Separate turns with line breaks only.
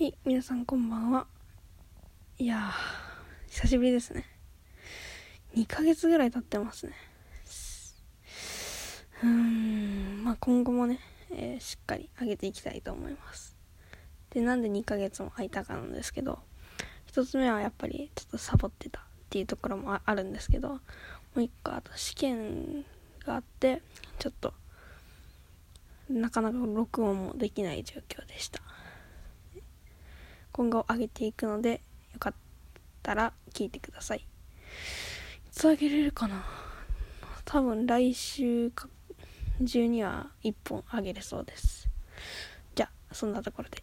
はい、皆さんこんばんは。いやー、久しぶりですね。2ヶ月ぐらい経ってますね。うーん、まあ今後もね、えーしっかり上げていきたいと思います。で、なんで2ヶ月も空いたかなんですけど、一つ目はやっぱりちょっとサボってたっていうところもあるんですけど、もう一個あと試験があって、ちょっと、なかなか録音もできない状況でした。今後上げていくのでよかったら聞いてください。いつ上げれるかな？多分来週か中には1本上げれそうです。じゃあそんなところで。